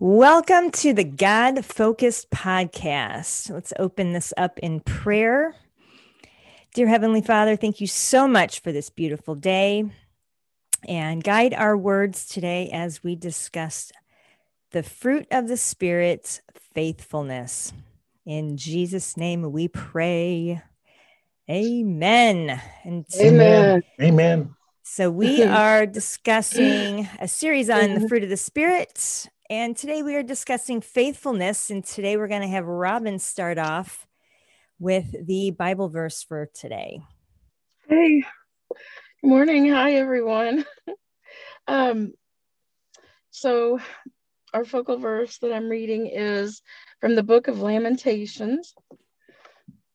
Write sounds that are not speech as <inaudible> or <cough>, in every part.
Welcome to the God Focused Podcast. Let's open this up in prayer. Dear Heavenly Father, thank you so much for this beautiful day and guide our words today as we discuss the fruit of the Spirit, faithfulness. In Jesus' name we pray. Amen. And Amen. Amen. So, we <laughs> are discussing a series on the fruit of the Spirit and today we are discussing faithfulness. And today we're going to have Robin start off with the Bible verse for today. Hey, good morning. Hi, everyone. <laughs> um, so, our focal verse that I'm reading is from the book of Lamentations,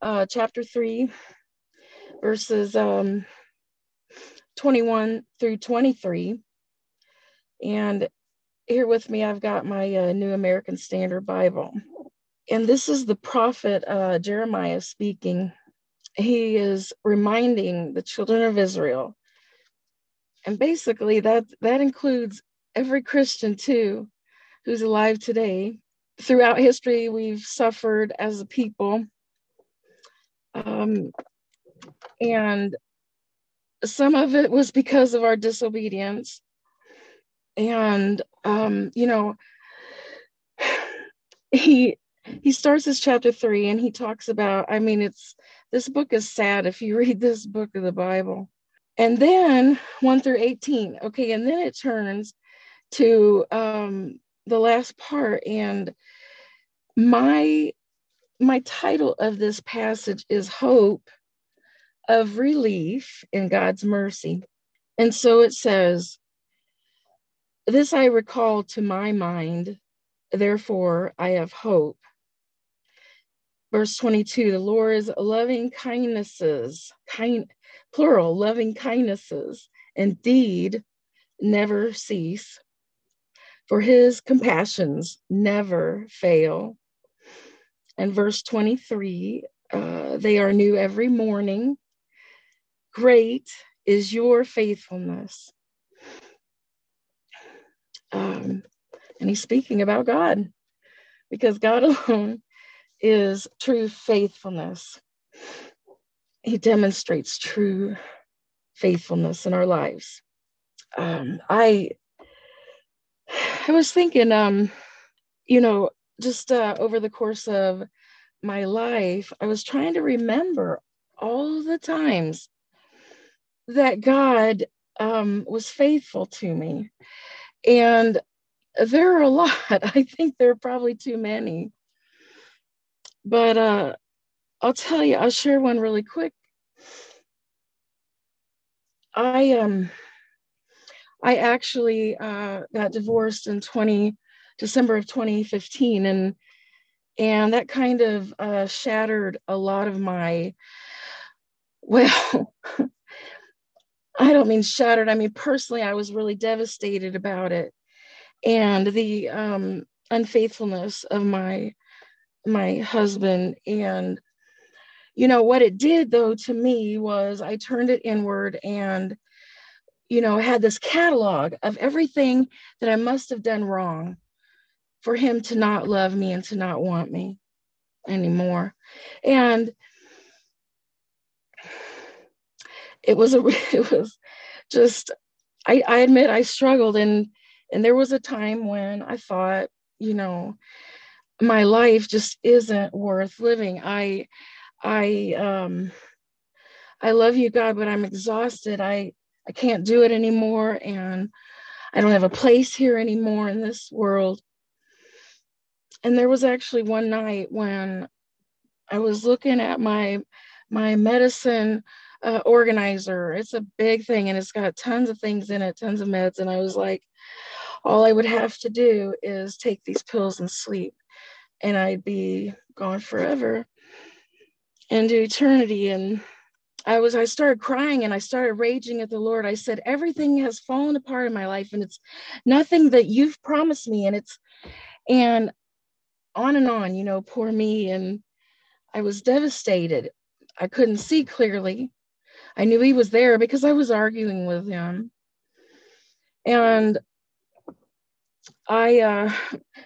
uh, chapter 3, verses um, 21 through 23. And here with me, I've got my uh, New American Standard Bible. And this is the prophet uh, Jeremiah speaking. He is reminding the children of Israel. And basically, that, that includes every Christian too who's alive today. Throughout history, we've suffered as a people. Um, and some of it was because of our disobedience and um, you know he he starts his chapter three and he talks about i mean it's this book is sad if you <laughs> read this book of the bible. And then 1 through 18 okay and then it turns to um, the last part and my my title of this passage is hope of relief in god's mercy. And so it says this I recall to my mind, therefore I have hope. Verse 22 the Lord's loving kindnesses, kind, plural, loving kindnesses, indeed never cease, for his compassions never fail. And verse 23 uh, they are new every morning. Great is your faithfulness. Um, and he's speaking about God because God <laughs> alone is true faithfulness. He demonstrates true faithfulness in our lives. Um, I I was thinking, um, you know, just uh, over the course of my life, I was trying to remember all the times that God um, was faithful to me. And there are a lot. <laughs> I think there are probably too many. But uh, I'll tell you, I'll share one really quick. I um I actually uh, got divorced in 20 December of 2015 and and that kind of uh, shattered a lot of my <laughs> well I don't mean shattered. I mean, personally, I was really devastated about it. And the um, unfaithfulness of my my husband and you know what it did though to me was i turned it inward and you know had this catalog of everything that i must have done wrong for him to not love me and to not want me anymore and it was a <laughs> it was just I, I admit I struggled and and there was a time when I thought, you know, my life just isn't worth living. I I um I love you, God, but I'm exhausted. I I can't do it anymore and I don't have a place here anymore in this world. And there was actually one night when I was looking at my my medicine uh, organizer. It's a big thing and it's got tons of things in it, tons of meds. And I was like, all I would have to do is take these pills and sleep, and I'd be gone forever into eternity. And I was, I started crying and I started raging at the Lord. I said, Everything has fallen apart in my life, and it's nothing that you've promised me. And it's, and on and on, you know, poor me. And I was devastated. I couldn't see clearly. I knew he was there because I was arguing with him. And I uh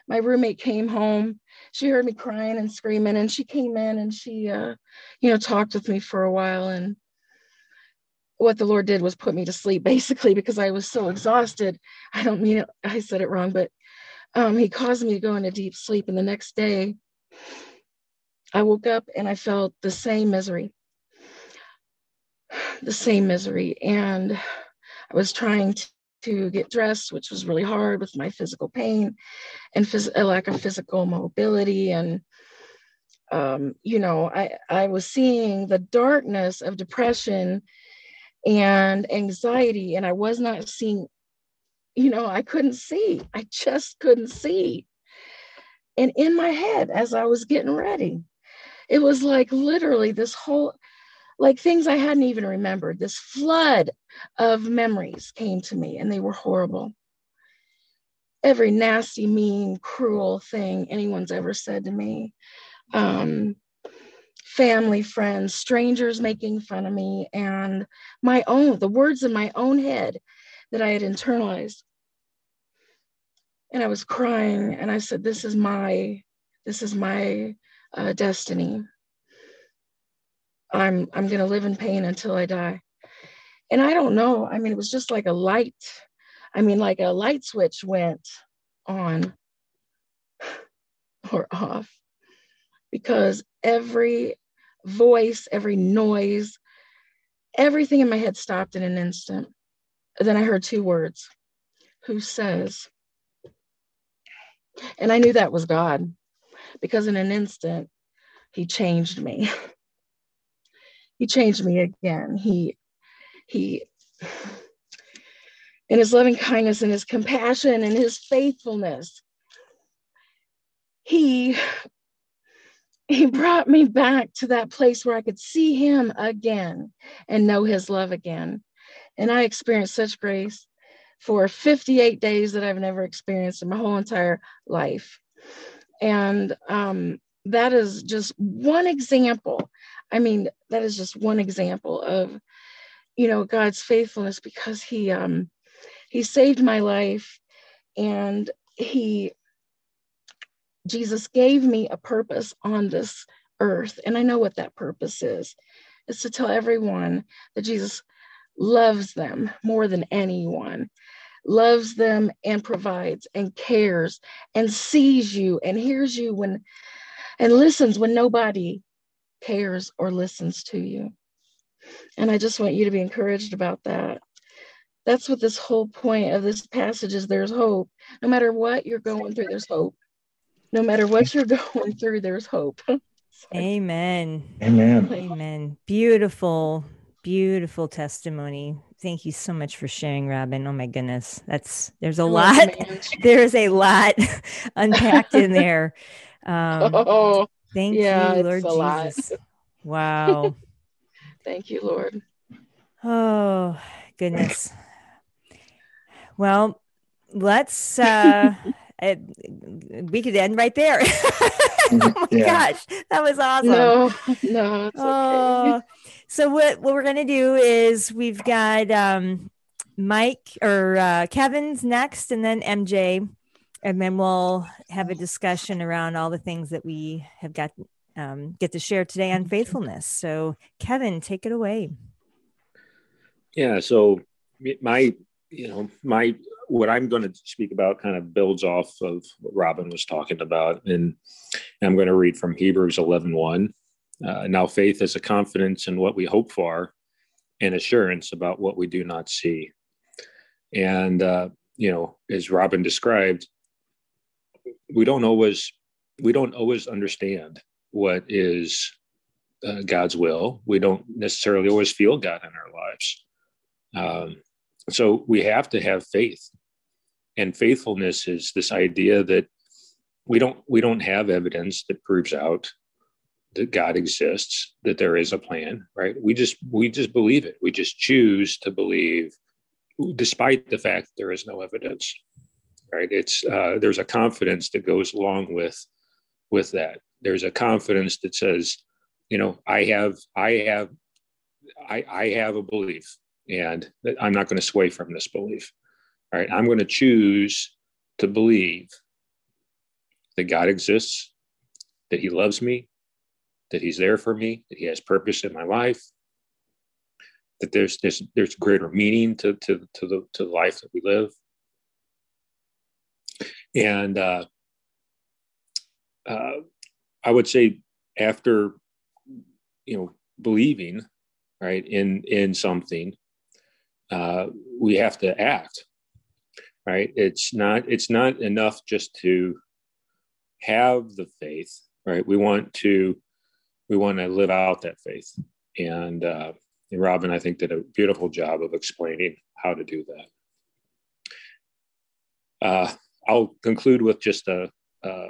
my roommate came home. She heard me crying and screaming and she came in and she uh you know talked with me for a while and what the Lord did was put me to sleep basically because I was so exhausted. I don't mean it, I said it wrong, but um he caused me to go into deep sleep and the next day I woke up and I felt the same misery. The same misery and I was trying to to get dressed, which was really hard with my physical pain and phys- a lack of physical mobility. And, um, you know, I, I was seeing the darkness of depression and anxiety, and I was not seeing, you know, I couldn't see. I just couldn't see. And in my head, as I was getting ready, it was like literally this whole like things I hadn't even remembered. This flood of memories came to me, and they were horrible. Every nasty, mean, cruel thing anyone's ever said to me. Um, family, friends, strangers making fun of me, and my own, the words in my own head that I had internalized. And I was crying, and I said, This is my, this is my uh, destiny. I'm I'm going to live in pain until I die. And I don't know. I mean, it was just like a light. I mean, like a light switch went on or off because every voice, every noise, everything in my head stopped in an instant. Then I heard two words Who says? And I knew that was God because in an instant, He changed me. <laughs> he changed me again. He he in his loving kindness and his compassion and his faithfulness he he brought me back to that place where I could see him again and know his love again. And I experienced such grace for 58 days that I've never experienced in my whole entire life. And um, that is just one example I mean, that is just one example of, you know, God's faithfulness because he um he saved my life and he Jesus gave me a purpose on this earth. And I know what that purpose is. It's to tell everyone that Jesus loves them more than anyone, loves them and provides and cares and sees you and hears you when and listens when nobody cares or listens to you. And I just want you to be encouraged about that. That's what this whole point of this passage is there's hope. No matter what you're going through, there's hope. No matter what you're <laughs> going through, there's hope. <laughs> Amen. Amen. Amen. Beautiful, beautiful testimony. Thank you so much for sharing, Robin. Oh my goodness. That's there's a You're lot. <laughs> There's a lot unpacked in there. Um, oh. Thank yeah, you, Lord Jesus. Lot. Wow. <laughs> Thank you, Lord. Oh, goodness. Well, let's uh <laughs> it, we could end right there. <laughs> oh my yeah. gosh, that was awesome. No, no, it's oh, okay. so what what we're gonna do is we've got um Mike or uh, Kevin's next, and then MJ and then we'll have a discussion around all the things that we have got um, get to share today on faithfulness. So, Kevin, take it away. Yeah. So, my, you know, my what I'm going to speak about kind of builds off of what Robin was talking about, and I'm going to read from Hebrews 11:1. 1. Uh, now, faith is a confidence in what we hope for, and assurance about what we do not see. And uh, you know, as Robin described, we don't always we don't always understand what is uh, God's will. We don't necessarily always feel God in our lives. Um, so we have to have faith, and faithfulness is this idea that we don't we don't have evidence that proves out that God exists, that there is a plan, right? We just we just believe it. We just choose to believe, despite the fact there is no evidence right? It's uh, there's a confidence that goes along with with that. There's a confidence that says you know i have i have i i have a belief and i'm not going to sway from this belief all right? I'm going to choose to believe that God exists, that He loves me, that He's there for me, that He has purpose in my life, that there's there's there's greater meaning to to to the to the life that we live. And uh, uh, I would say after you know believing right in in something uh, we have to act right? It's not it's not enough just to have the faith right? We want to we want to live out that faith. And, uh, and robin i think did a beautiful job of explaining how to do that. Uh, i'll conclude with just a uh,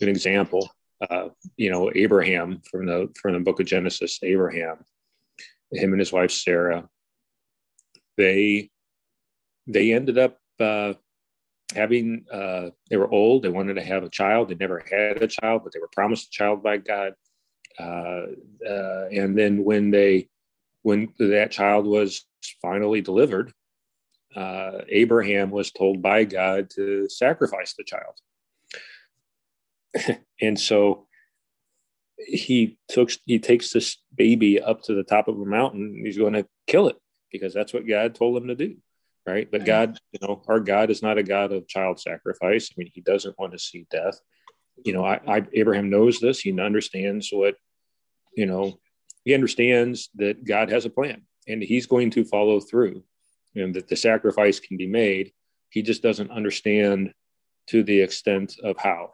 an example uh, you know abraham from the from the book of genesis abraham him and his wife sarah they they ended up uh, having uh, they were old they wanted to have a child they never had a child but they were promised a child by god uh, uh, and then when they when that child was finally delivered uh, abraham was told by god to sacrifice the child. <laughs> And so he took he takes this baby up to the top of a mountain he's going to kill it because that's what god told him to do right? But god you know our god is not a god of child sacrifice. I mean he doesn't want to see death. You know I, I abraham knows this. He understands what you know he understands that god has a plan and he's going to follow through and that the sacrifice can be made he just doesn't understand to the extent of how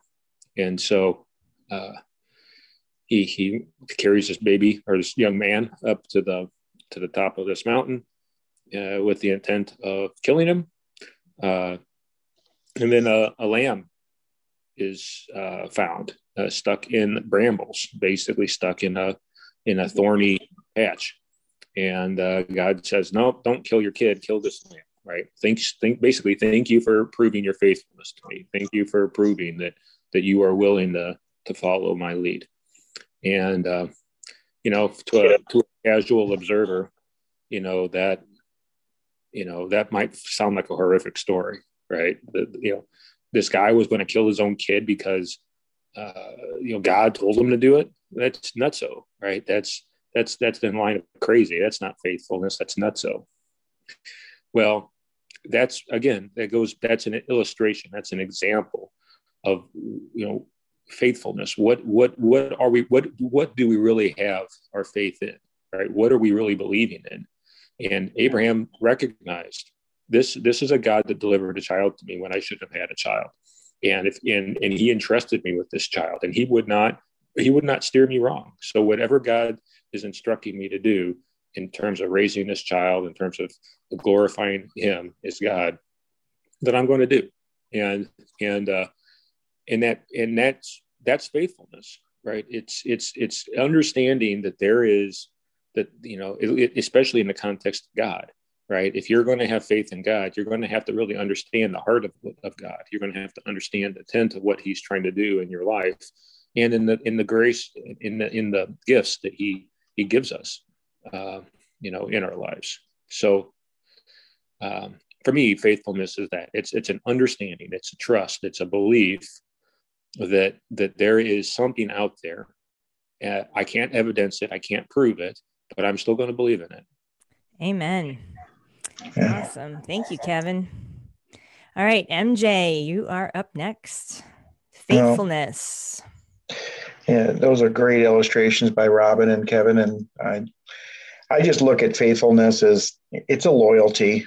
and so uh, he he carries this baby or this young man up to the to the top of this mountain uh, with the intent of killing him. Uh, and then a, a lamb is uh, found uh, stuck in brambles, basically stuck in a in a thorny patch. And uh, God says, "No, don't kill your kid. Kill this lamb." Right? Think, think. Basically, thank you for proving your faithfulness to me. Thank you for proving that that you are willing to to follow my lead. And uh, you know, to a, to a casual observer, you know that you know that might sound like a horrific story, right? The, you know, this guy was going to kill his own kid because uh, you know God told him to do it. That's nutso, right? That's that's that's in line of crazy. That's not faithfulness. That's nutso. Well, that's again that goes. That's an illustration. That's an example of you know faithfulness what what what are we what what do we really have our faith in right what are we really believing in and abraham recognized this this is a god that delivered a child to me when i should have had a child and if and, and he entrusted me with this child and he would not he would not steer me wrong so whatever god is instructing me to do in terms of raising this child in terms of glorifying him as god that i'm going to do. And and uh and that and that's that's faithfulness right? It's it's it's understanding that there is that you know it, especially in the context of god right? If you're going to have faith in god you're going to have to really understand the heart of, of god. You're going to have to understand the intent of what he's trying to do in your life. And in the in the grace in the in the gifts that he he gives us uh, you know in our lives so um, for me faithfulness is that it's it's an understanding it's a trust it's a belief that that there is something out there. Uh, I can't evidence it, I can't prove it, but I'm still going to believe in it. Amen. Awesome. Thank you, Kevin. All right, MJ, you are up next. Faithfulness. Well, yeah, those are great illustrations by Robin and Kevin. And I, I just look at faithfulness as it's a loyalty.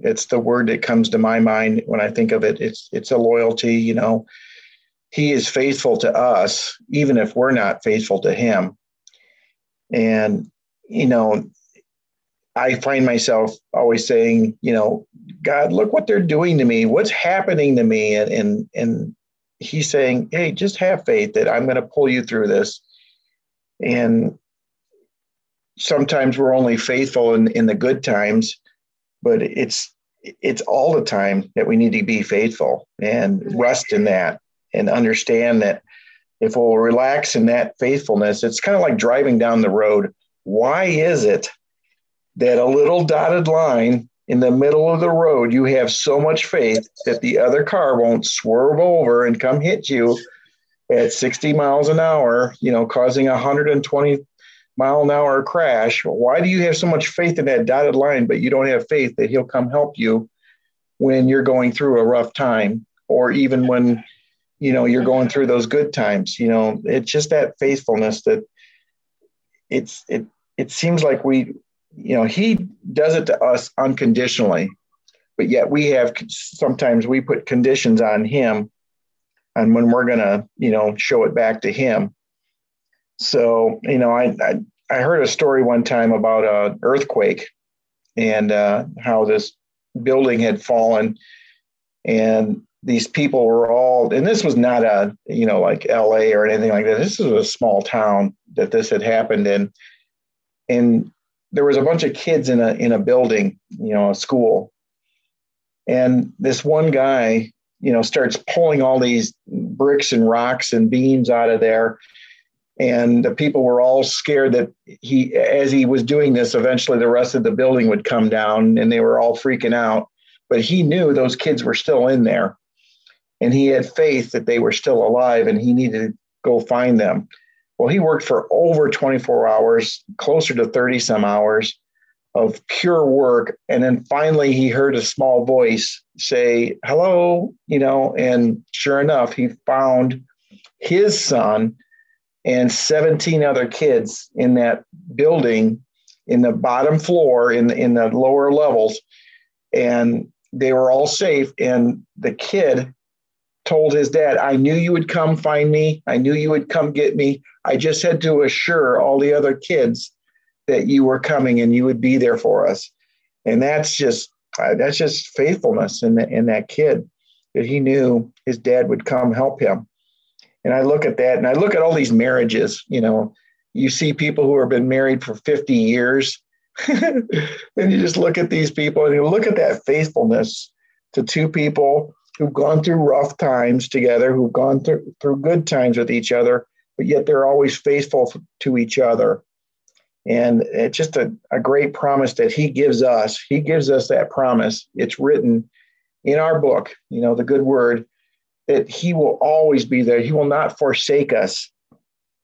It's the word that comes to my mind when I think of it. It's it's a loyalty. You know, he is faithful to us, even if we're not faithful to him. And, you know, I find myself always saying, you know, God, look what they're doing to me. What's happening to me? And, and, and he's saying, hey, just have faith that I'm going to pull you through this. And sometimes we're only faithful in, in the good times, but it's it's all the time that we need to be faithful and rest in that and understand that if we'll relax in that faithfulness, it's kind of like driving down the road. Why is it that a little dotted line in the middle of the road, you have so much faith that the other car won't swerve over and come hit you at 60 miles an hour, you know, causing a 120 mile an hour crash. Why do you have so much faith in that dotted line, but you don't have faith that he'll come help you when you're going through a rough time or even when, you know, you're going through those good times? You know, it's just that faithfulness that it's, it, it seems like we, you know, he does it to us unconditionally, but yet we have sometimes we put conditions on him and when we're going to, you know, show it back to him. So, you know, I, I, I heard a story one time about an earthquake and uh, how this building had fallen and these people were all and this was not a you know like la or anything like that this was a small town that this had happened in and there was a bunch of kids in a in a building, you know, a school, and this one guy, you know, starts pulling all these bricks and rocks and beams out of there, and the people were all scared that he, as he was doing this, eventually the rest of the building would come down, and they were all freaking out. But he knew those kids were still in there, and he had faith that they were still alive, and he needed to go find them. Well, he worked for over 24 hours, closer to 30 some hours of pure work. And then finally, he heard a small voice say, Hello, you know, and sure enough, he found his son and 17 other kids in that building in the bottom floor in the, in the lower levels and they were all safe and the kid told his dad, I knew you would come find me. I knew you would come get me. I just had to assure all the other kids that you were coming and you would be there for us. And that's just uh, that's just faithfulness in, the, in that kid that he knew his dad would come help him. And I look at that and I look at all these marriages, you know, you see people who have been married for 50 years. <laughs> and you just look at these people and you look at that faithfulness to two people who've gone through rough times together, who've gone through, through good times with each other, but yet they're always faithful to each other. And it's just a, a great promise that he gives us. He gives us that promise. It's written in our book, you know, the good word, that he will always be there. He will not forsake us.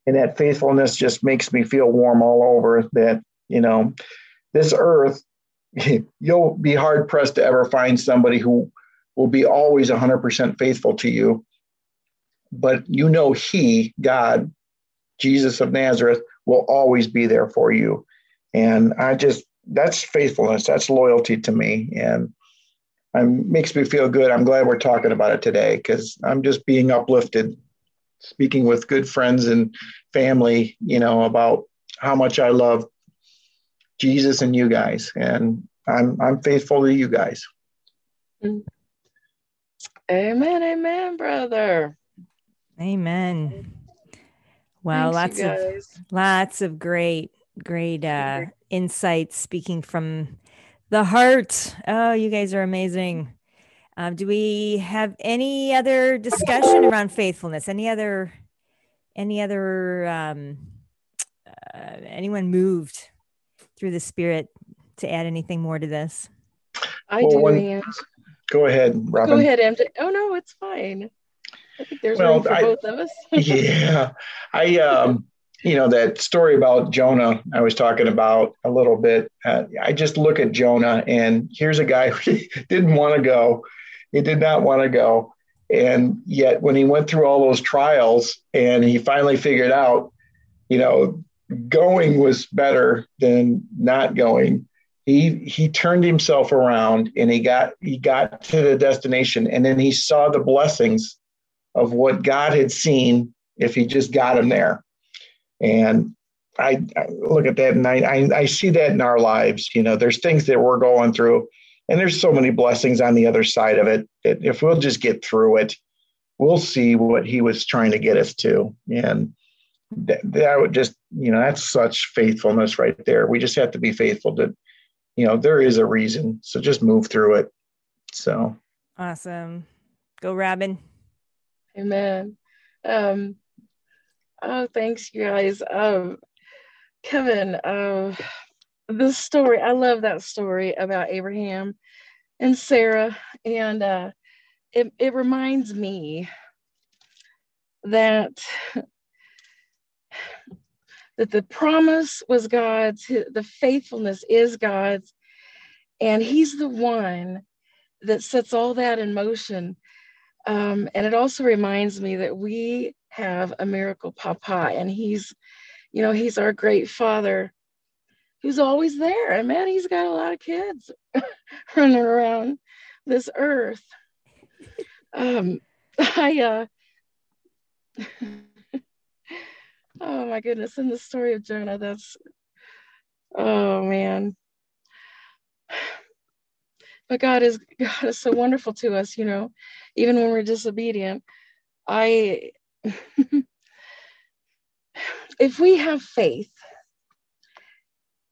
And that faithfulness just makes me feel warm all over that, you know, this earth, <laughs> you'll be hard pressed to ever find somebody who will be always 100% faithful to you. But you know, He, God, Jesus of Nazareth, will always be there for you. And I just, that's faithfulness, that's loyalty to me. And it makes me feel good. I'm glad we're talking about it today because I'm just being uplifted, speaking with good friends and family, you know, about how much I love Jesus and you guys. And I'm, I'm faithful to you guys. Mm-hmm. Amen, amen, brother. Amen. Wow, Thanks, lots of lots of great, great uh, insights speaking from the heart. Oh, you guys are amazing. Um, do we have any other discussion around faithfulness? Any other, any other, um, uh, anyone moved through the spirit to add anything more to this? I well, do. When, Go ahead, Robin. Go ahead, MJ. Oh no, it's fine. I think there's well, room for I, both of us. <laughs> <laughs> yeah, I um, you know that story about Jonah I was talking about a little bit. Uh, I just look at Jonah, and here's a guy <laughs> who didn't want to go. He did not want to go, and yet when he went through all those trials, and he finally figured out, you know, going was better than not going he he turned himself around and he got he got to the destination and then he saw the blessings of what God had seen if he just got him there. And I, I look at that and I, I, I see that in our lives. You know, there's things that we're going through, and there's so many blessings on the other side of it. That if we'll just get through it, we'll see what he was trying to get us to. And that, that would just, you know, that's such faithfulness right there. We just have to be faithful to you know, there is a reason. So just move through it. So awesome. Go Robin. Amen. Um, oh, thanks, you guys. Um, Kevin, uh, the story, I love that story about Abraham and Sarah. And uh, it, it reminds me that that the promise was God's, the faithfulness is God's, and He's the one that sets all that in motion. Um, and it also reminds me that we have a miracle papa, and He's, you know, He's our great Father who's always there. And man, he's got a lot of kids <laughs> running around this earth. Um, <laughs> I, uh, <laughs> oh my goodness, in the story of Jonah, that's, oh man. But God is <laughs> God is so wonderful to us, you know, even when we're disobedient. I <laughs> if we have faith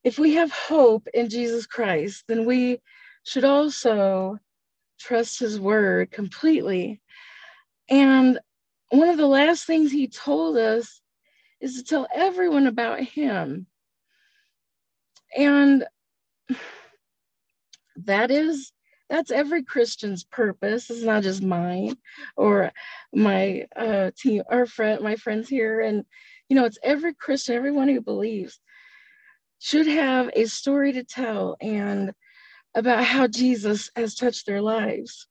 if we have hope in Jesus Christ, then we should also trust his word completely. And one of the last things he told us is to tell everyone about him. And that is that's every Christian's purpose. It's not just mine or my uh, team, our friend, my friends here, and you know, it's every Christian, everyone who believes should have a story to tell and about how Jesus has touched their lives.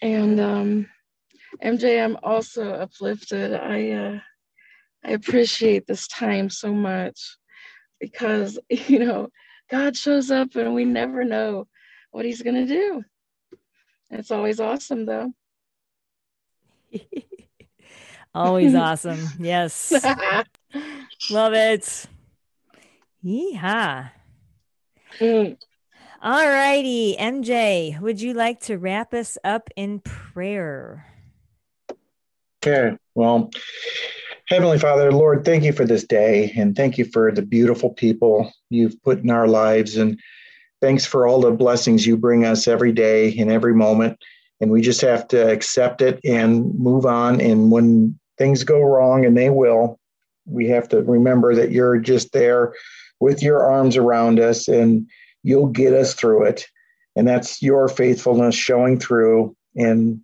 And um, MJ, I'm also uplifted. I uh, I appreciate this time so much because <laughs> you know God shows up and we never know what He's gonna do. It's always awesome though. <laughs> always awesome. <laughs> Yes. Love it. Yeehaw. Mm. All righty, MJ, would you like to wrap us up in prayer? Okay. Well, Heavenly Father, Lord, thank you for this day and thank you for the beautiful people you've put in our lives. And thanks for all the blessings you bring us every day and every moment. And we just have to accept it and move on. And when things go wrong, and they will, we have to remember that you're just there with your arms around us and you'll get us through it. And that's your faithfulness showing through in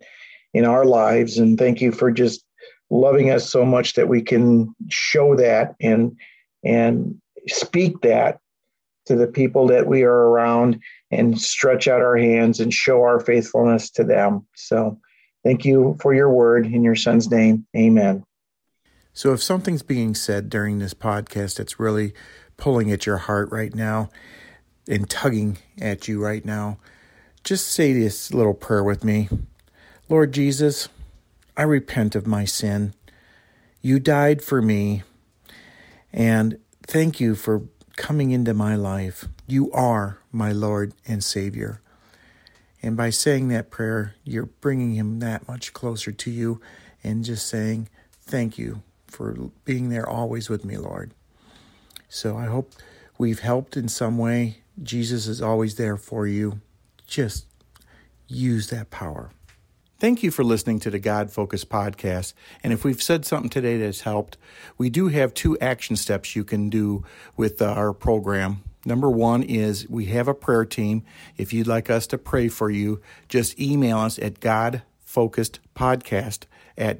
in our lives. And thank you for just loving us so much that we can show that and and speak that to the people that we are around and stretch out our hands and show our faithfulness to them. So thank you for your word in your son's name. Amen. So if something's being said during this podcast that's really pulling at your heart right now and tugging at you right now, just say this little prayer with me Lord Jesus, I repent of my sin. You died for me, and thank you for coming into my life. You are my Lord and Savior. And by saying that prayer, you're bringing him that much closer to you and just saying, Thank you for being there always with me, Lord. So I hope we've helped in some way. Jesus is always there for you. Just use that power. Thank you for listening to the God Focus podcast. And if we've said something today that's helped, we do have two action steps you can do with our program. Number one is we have a prayer team. If you'd like us to pray for you, just email us at godfocusedpodcast at